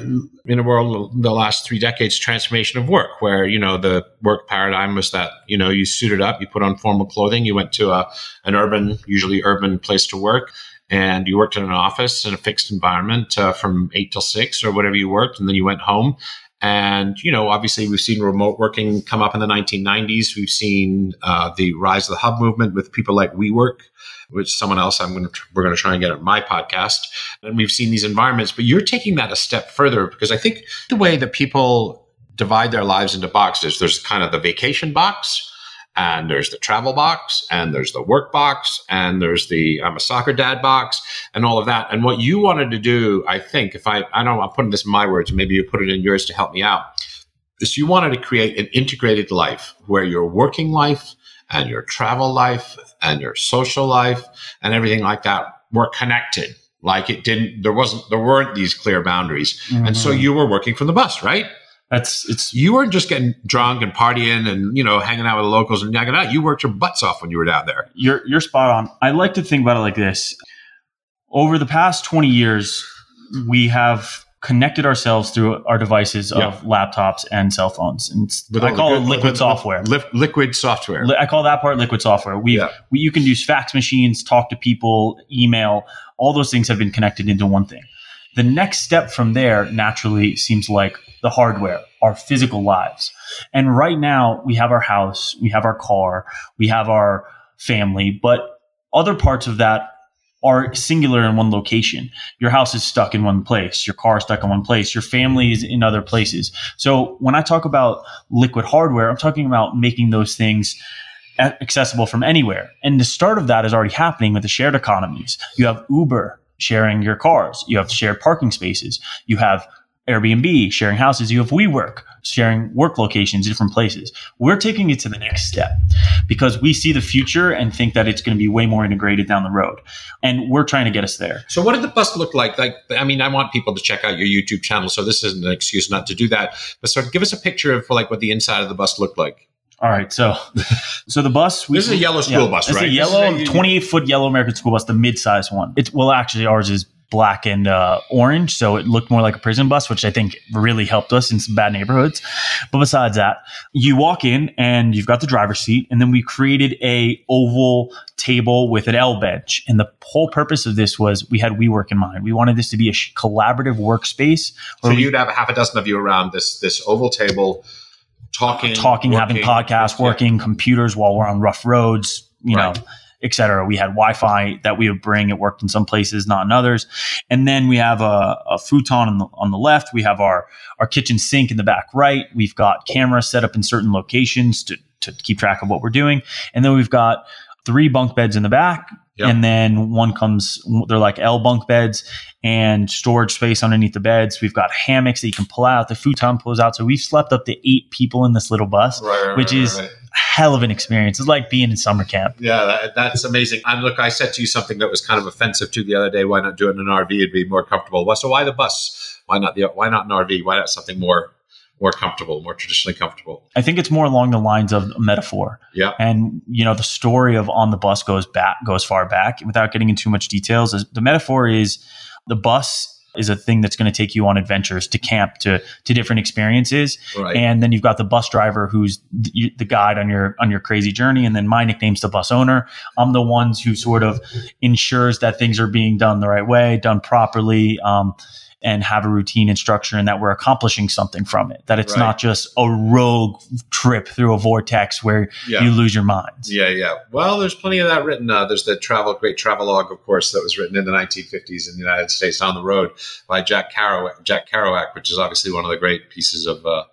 in a world the last three decades transformation of work, where you know the work paradigm was that you know you suited up, you put on formal clothing, you went to a an urban, usually urban place to work. And you worked in an office in a fixed environment uh, from eight till six or whatever you worked, and then you went home and, you know, obviously we've seen remote working come up in the 1990s. We've seen uh, the rise of the hub movement with people like WeWork, which someone else I'm going to, we're going to try and get on my podcast. And we've seen these environments, but you're taking that a step further because I think the way that people divide their lives into boxes, there's kind of the vacation box and there's the travel box and there's the work box and there's the I'm a soccer dad box and all of that. And what you wanted to do, I think, if I, I don't know, I'm putting this in my words, maybe you put it in yours to help me out, is you wanted to create an integrated life where your working life and your travel life and your social life and everything like that were connected. Like it didn't, there wasn't, there weren't these clear boundaries. And so Mhm. you were working from the bus, right? That's it's You weren't just getting drunk and partying and, you know, hanging out with the locals and yagging out. You worked your butts off when you were down there. you're you're spot on. I like to think about it like this. Over the past 20 years, we have connected ourselves through our devices of Yeah. laptops and cell phones. And I call it liquid software. Li- liquid software. Li- I call that part liquid software. We, Yeah. we you can use fax machines, talk to people, email. All those things have been connected into one thing. The next step from there naturally seems like the hardware, our physical lives. And right now we have our house, we have our car, we have our family, but other parts of that are singular in one location. Your house is stuck in one place, your car is stuck in one place, your family is in other places. So when I talk about liquid hardware, I'm talking about making those things accessible from anywhere. And the start of that is already happening with the shared economies. You have Uber sharing your cars, you have shared parking spaces, you have Airbnb sharing houses, you have WeWork sharing work locations in different places. We're taking it to the next step because we see the future and think that it's going to be way more integrated down the road. And we're trying to get us there. So, what did the bus look like? Like, I mean, I want people to check out your YouTube channel, so this isn't an excuse not to do that. But sort of give us a picture of like what the inside of the bus looked like. All right, so so the bus. This is a yellow school bus, it's right? a yellow, twenty-eight foot yellow American school bus, the mid-size one. It's well, actually, ours is black and uh, orange, so it looked more like a prison bus, which I think really helped us in some bad neighborhoods. But besides that, you walk in and you've got the driver's seat, and then we created a oval table with an L bench. And the whole purpose of this was we had WeWork in mind. We wanted this to be a collaborative workspace. So you'd have half a dozen of you around this this oval table, talking, talking, working, having podcasts, working, computers while we're on rough roads. You right. know etc. We had Wi-Fi that we would bring. It worked in some places, not in others. And then we have a, a futon on the, on the left. We have our, our kitchen sink in the back right. We've got cameras set up in certain locations to, to keep track of what we're doing. And then we've got three bunk beds in the back. Yep. And then one comes, they're like L bunk beds and storage space underneath the beds. We've got hammocks that you can pull out. The futon pulls out. So we've slept up to eight people in this little bus, right, right, which right, is hell of an experience. It's like being in summer camp. Yeah, that, that's amazing. And look, I said to you something that was kind of offensive to the other day. Why not do it in an RV? It'd be more comfortable. Well, so why the bus? Why not the? Why not an RV? Why not something more more comfortable, more traditionally comfortable? I think it's more along the lines of metaphor. Yeah. And you know, the story of on the bus goes back goes far back. Without getting into too much details, the metaphor is the bus is a thing that's going to take you on adventures to camp to to different experiences. Right. And then you've got the bus driver who's the, the guide on your on your crazy journey. And then my nickname's the bus owner. I'm the ones who sort of ensures that things are being done the right way, done properly. Um, and have a routine and structure and that we're accomplishing something from it. That it's right. not just a rogue trip through a vortex where yeah. you lose your mind. Yeah, yeah. Well, there's plenty of that written. Uh, there's the travel, great travelogue, of course, that was written in the 1950s in the United States on the road by Jack Kerouac, Jack Kerouac, which is obviously one of the great pieces of uh,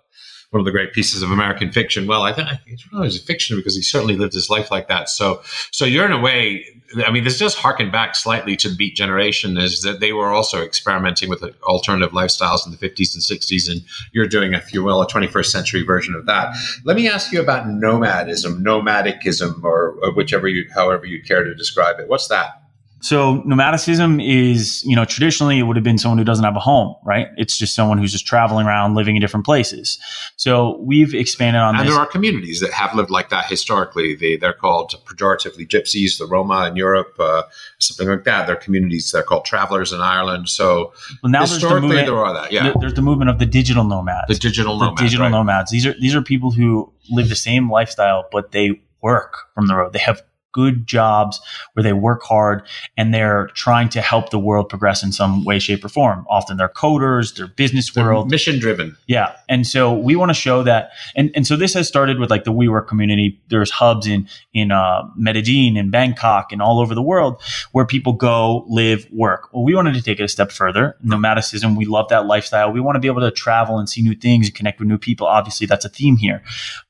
one of the great pieces of American fiction. Well, I think, it's really a fiction because he certainly lived his life like that. So, so you're in a way. I mean, this does harken back slightly to the Beat Generation, is that they were also experimenting with alternative lifestyles in the 50s and 60s, and you're doing, if you will, a 21st century version of that. Let me ask you about nomadism, nomadicism, or, or whichever you, however you care to describe it. What's that? So nomadicism is, you know, traditionally it would have been someone who doesn't have a home, right? It's just someone who's just traveling around, living in different places. So we've expanded on and this. there are communities that have lived like that historically. They they're called pejoratively gypsies, the Roma in Europe, uh, something like that. They're communities they're called travelers in Ireland. So well, now historically there's the there are that. Yeah, there's the movement of the digital nomads. The digital nomads. The digital right. nomads. These are these are people who live the same lifestyle, but they work from the road. They have good jobs where they work hard and they're trying to help the world progress in some way, shape, or form. Often they're coders, they're business they're world. Mission driven. Yeah. And so we want to show that. And, and so this has started with like the WeWork community. There's hubs in, in uh, Medellin and Bangkok and all over the world where people go, live, work. Well, we wanted to take it a step further. Nomadicism, we love that lifestyle. We want to be able to travel and see new things and connect with new people. Obviously, that's a theme here.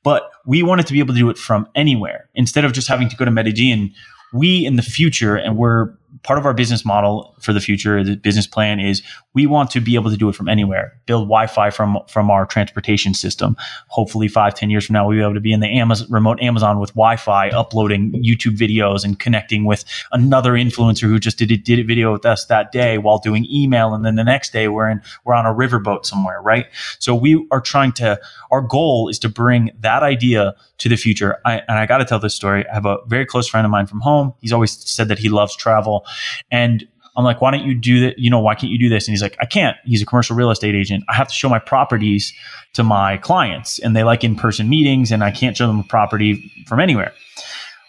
But we wanted to be able to do it from anywhere instead of just having to go to Medellin. We in the future, and we're part of our business model for the future, the business plan is we want to be able to do it from anywhere, build Wi-Fi from from our transportation system. Hopefully, five ten years from now, we'll be able to be in the Amazon, remote Amazon with Wi-Fi, uploading YouTube videos and connecting with another influencer who just did a, did a video with us that day while doing email, and then the next day we're in we're on a riverboat somewhere, right? So we are trying to. Our goal is to bring that idea to the future. I, and I got to tell this story. I have a very close friend of mine from home. He's always said that he loves travel and I'm like, why don't you do that? You know, why can't you do this? And he's like, I can't. He's a commercial real estate agent. I have to show my properties to my clients and they like in person meetings and I can't show them a property from anywhere.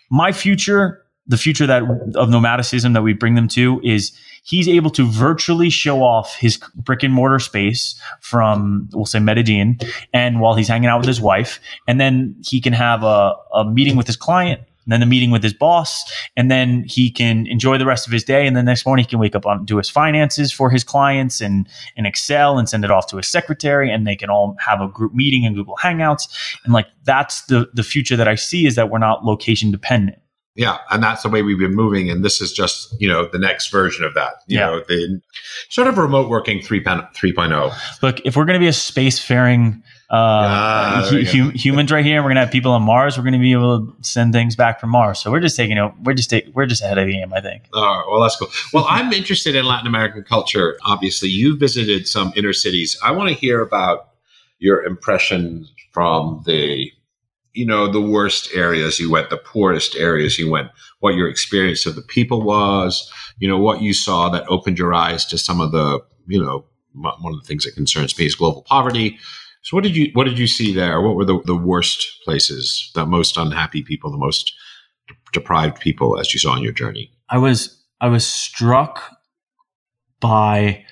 My future, the future that of nomadicism that we bring them to is he's able to virtually show off his brick and mortar space from, we'll say Medellin and while he's hanging out with his wife. And then he can have a, a meeting with his client and then the meeting with his boss, and then he can enjoy the rest of his day. And the next morning he can wake up and do his finances for his clients and in Excel and send it off to his secretary, and they can all have a group meeting in Google Hangouts. And like that's the the future that I see is that we're not location dependent. Yeah, and that's the way we've been moving, and this is just you know the next version of that. You yeah. know, the sort of remote working 3.0. Look, if we're going to be a spacefaring uh, ah, hu- humans right here, and we're to have people on Mars, we're to be able to send things back from Mars. So we're just taking it. We're just take, we're just ahead of the game, I think. All right, well that's cool. Well, I'm interested in Latin American culture. Obviously, you visited some inner cities. I want to hear about your impressions from the you know, the worst areas you went, the poorest areas you went, what your experience of the people was, you know, what you saw that opened your eyes to some of the, you know, one of the things that concerns me is global poverty. So what did you what did you see there? What were the, the worst places, the most unhappy people, the most deprived people as you saw on your journey? I was I was struck by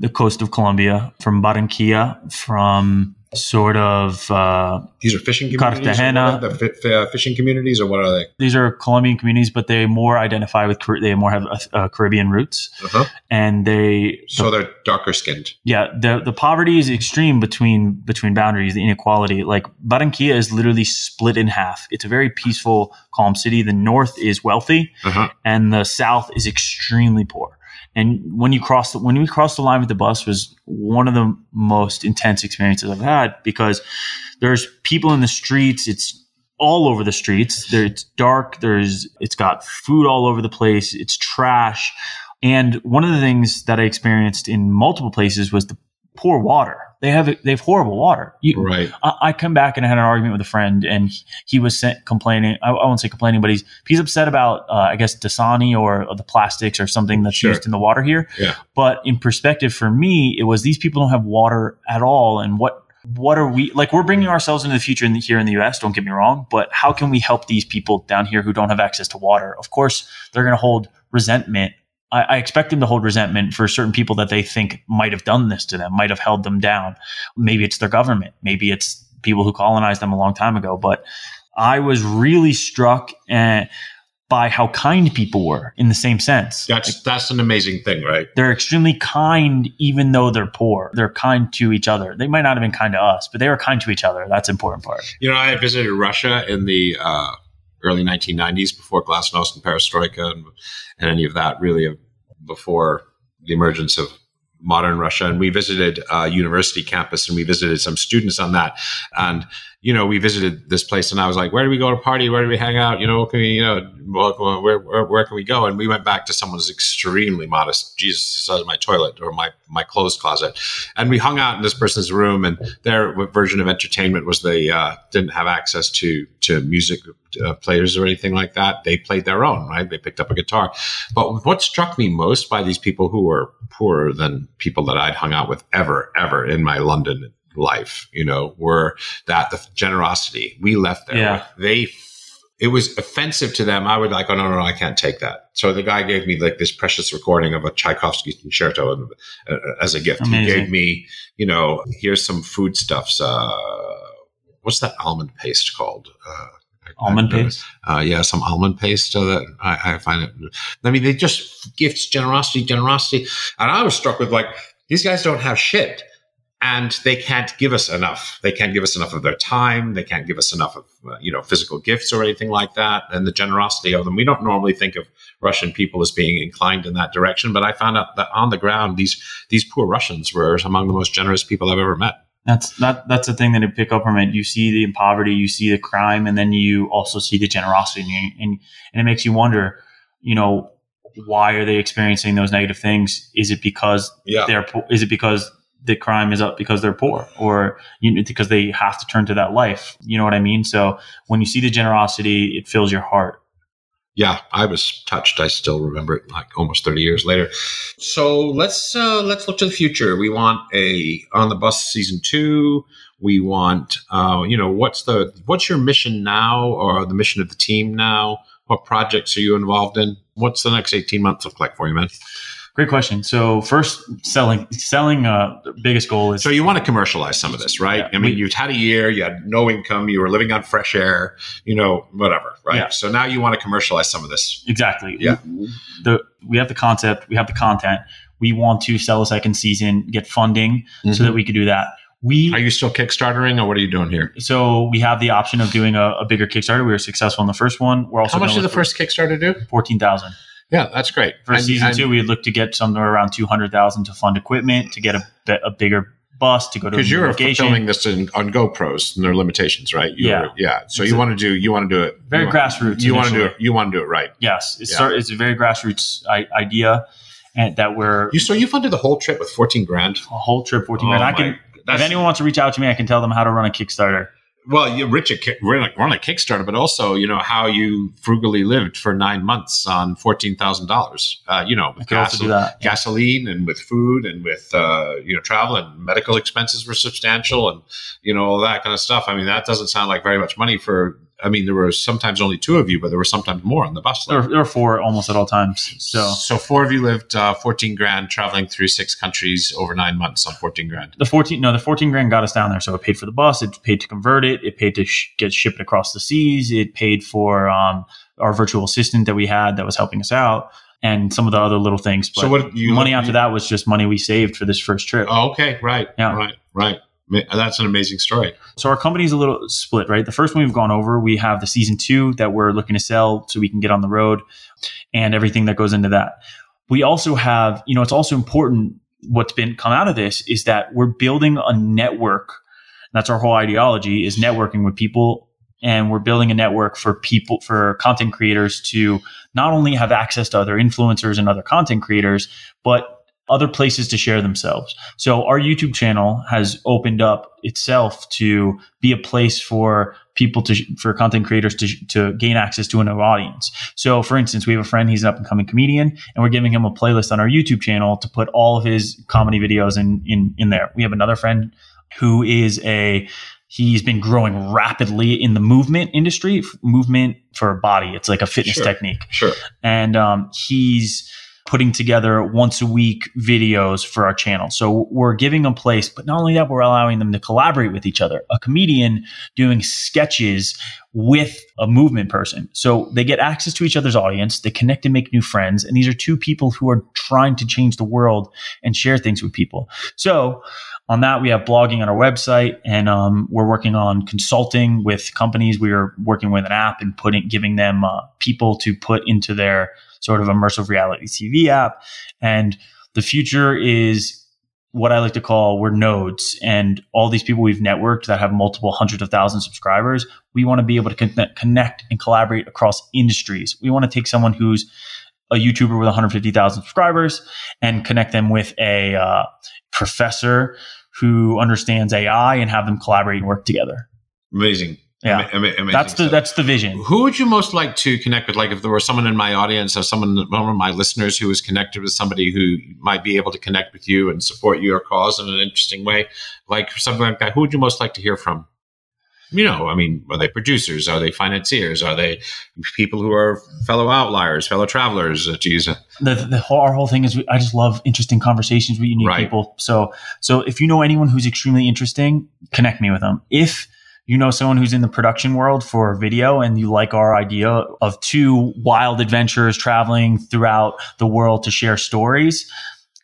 the coast of Colombia, from Barranquilla, from sort of uh, these are fishing communities Cartagena. the f- uh, fishing communities or what are they? These are colombian communities but they more identify with they more have uh, caribbean roots. Uh-huh. and they so the, they're darker skinned. Yeah the the poverty is extreme between between boundaries the inequality. Like barranquilla is literally split in half. It's a very peaceful calm city. The north is wealthy uh-huh. and the south is extremely poor and when you cross the, when we crossed the line with the bus was one of the most intense experiences I've had because there's people in the streets. It's all over the streets. There, it's dark. There's it's got food all over the place. It's trash. And one of the things that I experienced in multiple places was the poor water. They have they have horrible water. You, right. I, I, come back and I had an argument with a friend, and he, he was sent, complaining. I, I, won't say complaining, but he's he's upset about uh, I guess Dasani or, or, the plastics or something that's sure. used in the water here. Yeah. But in perspective, for me, it was these people don't have water at all, and what what are we like? We're bringing ourselves into the future in the, here in the U.S. Don't get me wrong, but how can we help these people down here who don't have access to water? Of course, they're going to hold resentment I, I, expect them to hold resentment for certain people that they think might have done this to them, might have held them down. Maybe it's their government. Maybe it's people who colonized them a long time ago. But I was really struck uh, by how kind people were in the same sense. That's like, that's an amazing thing, right? They're extremely kind, even though they're poor. They're kind to each other. They might not have been kind to us, but they were kind to each other. That's important part. You know, I visited Russia in the uh, early 1990s before Glasnost and Perestroika and, and any of that really before the emergence of modern Russia. And we visited a university campus and we visited some students on that. And you know, we visited this place and I was like, where do we go to party? Where do we hang out? You know, can we, you know, where, where, where can we go? And we went back to someone's extremely modest, Jesus says my toilet or my, my clothes closet. And we hung out in this person's room and their version of entertainment was they uh, didn't have access to, to music uh, players or anything like that. They played their own, right? They picked up a guitar. But what struck me most by these people who were poorer than people that I'd hung out with ever, ever in my London life, you know, were that the generosity we left there. Yeah. They, it was offensive to them. I would like, oh no, no, no, I can't take that. So the guy gave me like this precious recording of a Tchaikovsky concerto uh, as a gift. Amazing. He gave me, you know, here's some foodstuffs. Uh, what's that almond paste called? Uh, almond paste. Uh, yeah, some almond paste. So that I, I, find it. I mean, they just gifts generosity, generosity, and I was struck with like these guys don't have shit and they can't give us enough. They can't give us enough of their time. They can't give us enough of uh, you know physical gifts or anything like that. And the generosity of them. We don't normally think of Russian people as being inclined in that direction, but I found out that on the ground, these these poor Russians were among the most generous people I've ever met. That's that. That's the thing that you pick up from it. You see the poverty, you see the crime, and then you also see the generosity, and and, and it makes you wonder. You know, why are they experiencing those negative things? Is it because yeah. they're? Is it because the crime is up because they're poor or you know, because they have to turn to that life. You know what I mean? So when you see the generosity, it fills your heart. Yeah, I was touched. I still remember it like almost 30 years later. So let's uh, let's look to the future. We want a on the bus season 2. We want uh, you know, what's the what's your mission now or the mission of the team now? What projects are you involved in? What's the next 18 months look like for you, man? Great question. So first, selling, selling. Uh, the biggest goal is. So you want to commercialize some of this, right? Yeah, I mean, we, you've had a year, you had no income, you were living on fresh air, you know, whatever, right? Yeah. So now you want to commercialize some of this. Exactly. Yeah. The we have the concept, we have the content. We want to sell a second season, get funding, mm-hmm. so that we could do that. We are you still kickstartering, or what are you doing here? So we have the option of doing a, a bigger Kickstarter. We were successful in the first one. We're also how much did the first Kickstarter do? Fourteen thousand. Yeah, that's great. For and, season and, two, we'd look to get somewhere around two hundred thousand to fund equipment to get a, a bigger bus to go to because you're location. filming this in, on GoPros and their limitations, right? You yeah, were, yeah. So you want to do you want to do it very you grassroots. You want to do it. You want to do it right. Yes, it's, yeah. start, it's a very grassroots idea, and that we're you. So you funded the whole trip with fourteen grand. A whole trip, fourteen oh grand. I can. If anyone wants to reach out to me, I can tell them how to run a Kickstarter. Well, you're rich we're on a- we're on a Kickstarter, but also you know how you frugally lived for nine months on fourteen thousand dollars. Uh, you know, with gasol- gasoline and with food and with uh, you know travel and medical expenses were substantial and you know all that kind of stuff. I mean, that doesn't sound like very much money for. I mean, there were sometimes only two of you, but there were sometimes more on the bus. There were, there were four almost at all times. So so four of you lived uh, fourteen grand, traveling through six countries over nine months on fourteen grand. the 14 no the 14 grand got us down there so it paid for the bus it paid to convert it it paid to sh- get shipped across the seas it paid for um, our virtual assistant that we had that was helping us out and some of the other little things but So what you money after that was just money we saved for this first trip Oh, okay, right, Yeah. right, right. That's an amazing story. so our company's a little split right? The first one we've gone over we have the season two that we're looking to sell so we can get on the road and everything that goes into that. We also have you know it's also important what's been come out of this is that we're building a network. That's our whole ideology is networking with people. And we're building a network for people for content creators to not only have access to other influencers and other content creators but other places to share themselves. So our youtube channel has opened up itself to be a place for people to for content creators to, to gain access to a new audience. So for instance we have a friend he's an up and coming comedian and we're giving him a playlist on our youtube channel to put all of his comedy videos in in in there. We have another friend who is a he's been growing rapidly in the movement industry movement for a body. It's like a fitness Sure. technique. Sure. and um, he's putting together once a week videos for our channel. So we're giving them place but not only that we're allowing them to collaborate with each other. A comedian doing sketches with a movement person. So they get access to each other's audience they connect and make new friends and these are two people who are trying to change the world and share things with people. So on that we have blogging on our website and um, we're working on consulting with companies. We are working with an app and putting giving them uh, people to put into their sort of immersive reality tv app and the future is what i like to call we're nodes and all these people we've networked that have multiple hundreds of thousands of subscribers we want to be able to connect, connect and collaborate across industries we want to take someone who's a YouTuber with 150,000 subscribers and connect them with a uh, professor who understands AI and have them collaborate and work together. Amazing. Yeah. Ama- ama- amazing That's the stuff. that's the vision. Who would you most like to connect with? Like, if there were someone in my audience or someone, one of my listeners who was connected with somebody who might be able to connect with you and support your cause in an interesting way, like something like that, who would you most like to hear from? You know, I mean, are they producers? Are they financiers? Are they people who are fellow outliers, fellow travelers? Uh, to use The, the whole our whole thing is we, I just love interesting conversations with unique Right. people. So so if you know anyone who's extremely interesting, connect me with them. If you know someone who's in the production world for video and you like our idea of two wild adventurers traveling throughout the world to share stories,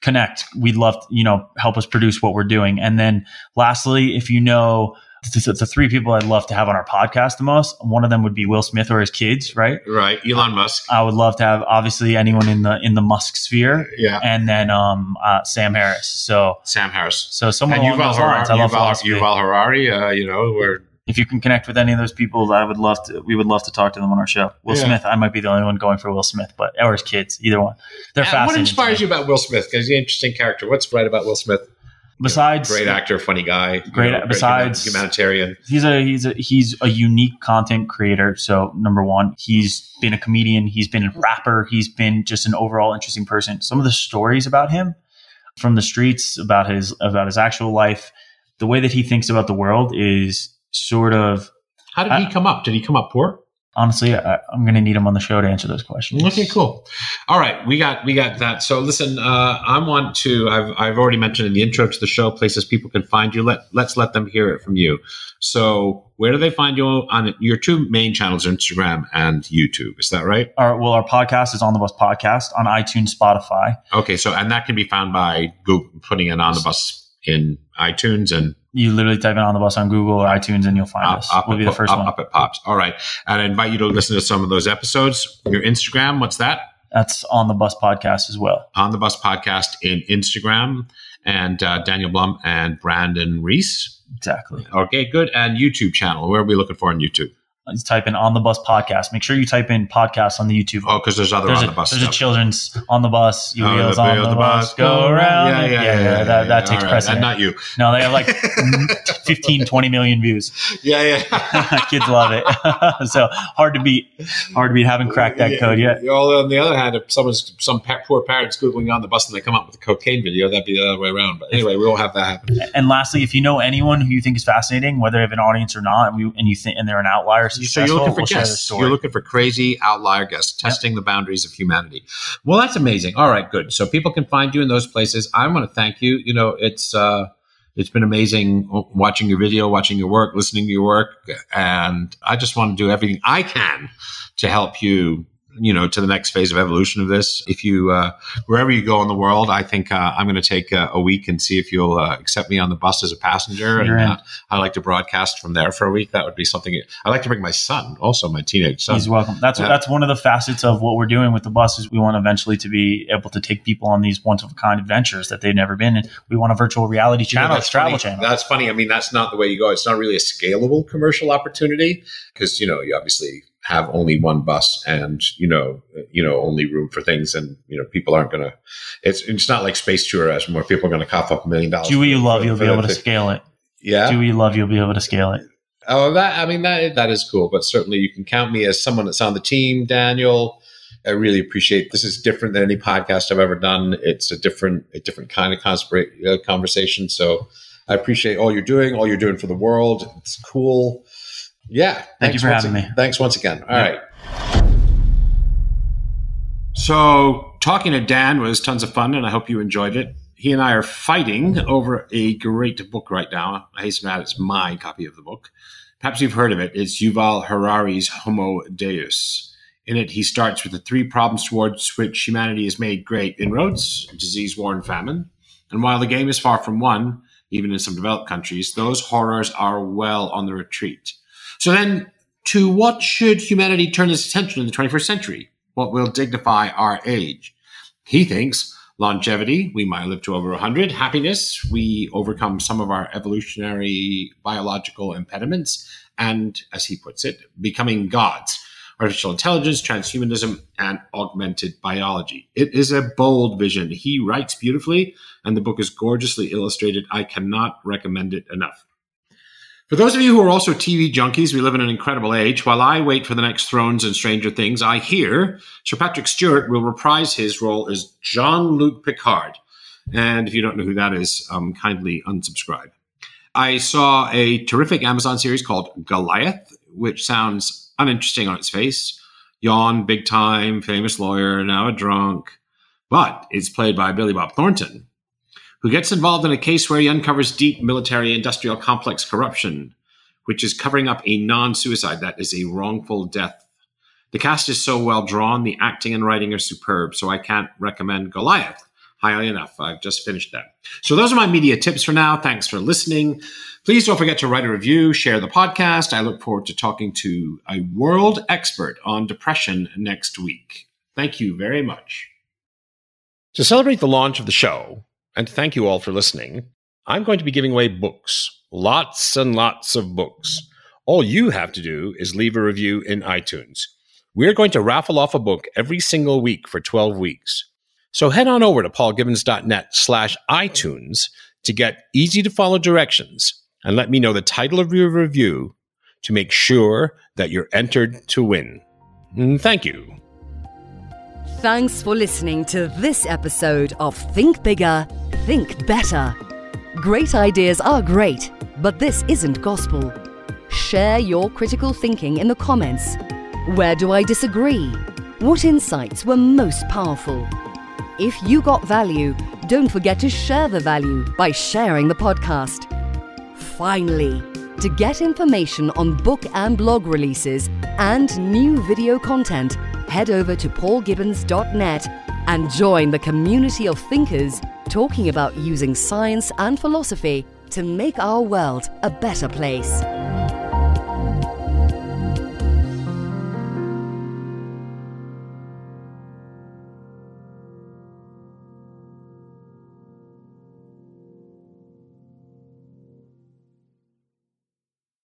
connect. We'd love, to, you know, help us produce what we're doing. And then lastly, if you know the, the, three people I'd love to have on our podcast the most, one of them would be Will Smith or his kids, right? right, Elon Musk. I would love to have obviously anyone in the in the Musk sphere, Yeah, and then um, uh, Sam Harris. So Sam Harris. so someone And along Yuval those lines. I Harari. love Yuval. Yuval Harari. Uh, you know, where If you can connect with any of those people, I would love to. We would love to talk to them on our show. Will Yeah. Smith, I might be the only one going for Will Smith, but or his kids, either one. They're uh, And fascinating. What inspires you about Will Smith? Because he's an interesting character. What's right about Will Smith? Besides, Great actor, funny guy. you Great- know, besides- humanitarian. he's a he's a he's a unique content creator. So number one, he's been a comedian, he's been a rapper, he's been just an overall interesting person. Some of the stories about him from the streets, about his about his actual life, the way that he thinks about the world is sort of How did I- he come up? Did he come up poor? honestly, I, I'm going to need him on the show to answer those questions. Okay, cool. All right, we got we got that. So listen, uh, I want to. I've I've already mentioned in the intro to the show places people can find you. Let let's let them hear it from you. So where do they find you on your two main channels, Instagram and YouTube? Is that right? Our, well, our podcast is on the bus podcast on iTunes, Spotify. Okay, so and that can be found by Google, putting it on the bus in iTunes and You literally type in on the bus on Google or iTunes, and you'll find up, us. up, we'll be the first up, one. up it Pops. All right, and I invite you to listen to some of those episodes. Your Instagram, what's that? That's on the bus podcast as well. on the bus podcast in Instagram and uh, Daniel Blum and Brandon Reese. Exactly. Okay, good. And YouTube channel. Where are we looking for on YouTube? Just type in on the bus podcast. Make sure you type in podcast on the YouTube. Oh, because there's other there's on a, the bus there's a children's on the bus. Your Oh, wheels the on wheels the, of bus go around. Yeah, yeah, yeah. yeah, that, that yeah. takes right. precedent. And not you. no, they have like 15, 20 million views. Yeah, yeah. Kids love it. so hard to beat. Hard to beat. Haven't cracked that code yet. Well, on the other hand, if someone's some poor parents googling on the bus and they come up with a cocaine video, that'd be the other way around. But anyway, we won't have that happen. And lastly, if you know anyone who you think is fascinating, whether they have an audience or not, and, we, and you think and they're an outlier, So you're looking for we'll share their guests. You're looking for crazy outlier guests, testing the boundaries of humanity. Well, that's amazing. All right, good. So people can find you in those places. I want to thank you. You know, it's uh, it's been amazing watching your video, watching your work, listening to your work, and I just want to do everything I can to help you. You know, to the next phase of evolution of this. If you uh, wherever you go in the world, I think uh, I'm going to take uh, a week and see if you'll uh, accept me on the bus as a passenger. You're and uh, I like to broadcast from there for a week. That would be something. I like to bring my son, also my teenage son. He's welcome. That's that's one of the facets of what we're doing with the bus is we want eventually to be able to take people on these once of a kind adventures that they've never been in. We want a virtual reality You know, channel, travel funny. channel. That's funny. I mean, that's not the way you go. It's not really a scalable commercial opportunity because you know you obviously have only one bus and you know you know only room for things and you know people aren't gonna. It's it's not like space tourism where people are gonna cough up a million dollars. Do what you love, you'll be able to scale it. Yeah. Do what you love, you'll be able to scale it. Oh, that I mean that that is cool, but certainly you can count me as someone that's on the team, Daniel. I really appreciate this. Is different than any podcast I've ever done. It's a different a different kind of conspira- uh, conversation. So I appreciate all you're doing, all you're doing for the world. It's cool. Yeah, Thank you thanks for having me. Thanks once again. All Yeah. right. So talking to Dan was tons of fun, and I hope you enjoyed it. He and I are fighting over a great book right now. I hasten to add it's my copy of the book. Perhaps you've heard of it. It's Yuval Harari's Homo Deus. In it, he starts with the three problems towards which humanity has made great inroads disease, war, and famine. And while the game is far from won, even in some developed countries, those horrors are well on the retreat. So then, to what should humanity turn its attention in the 21st century? What will dignify our age? He thinks longevity, we might live to over 100. Happiness, we overcome some of our evolutionary biological impediments. And as he puts it, becoming gods. Artificial intelligence, transhumanism, and augmented biology. It is a bold vision. He writes beautifully, and the book is gorgeously illustrated. I cannot recommend it enough. For those of you who are also TV junkies, we live in an incredible age. While I wait for the next Thrones and Stranger Things, I hear Sir Patrick Stewart will reprise his role as Jean Luc Picard. And if you don't know who that is, um, kindly unsubscribe. I saw a terrific Amazon series called Goliath, which sounds uninteresting on its face. Yawn, big time, famous lawyer, now a drunk. But it's played by Billy Bob Thornton, who gets involved in a case where he uncovers deep military industrial complex corruption, which is covering up a non suicide that is a wrongful death. The cast is so well drawn, the acting and writing are superb, so I can't recommend Goliath highly enough. I've just finished that. So those are my media tips for now. Thanks for listening. Please don't forget to write a review, share the podcast. I look forward to talking to a world expert on depression next week. Thank you very much. To celebrate the launch of the show, and thank you all for listening, I'm going to be giving away books. Lots and lots of books. All you have to do is leave a review in iTunes. We're going to raffle off a book every single week for 12 weeks. So head on over to paulgibbons.net slash iTunes to get easy to follow directions and let me know the title of your review to make sure that you're entered to win. Mm, Thank you. Thanks for listening to this episode of Think Bigger, Think Better. Great ideas are great, but this isn't gospel. Share your critical thinking in the comments. Where do I disagree? What insights were most powerful? If you got value, don't forget to share the value by sharing the podcast. Finally, to get information on book and blog releases and new video content, head over to paulgibbons.net and join the community of thinkers talking about using science and philosophy to make our world a better place.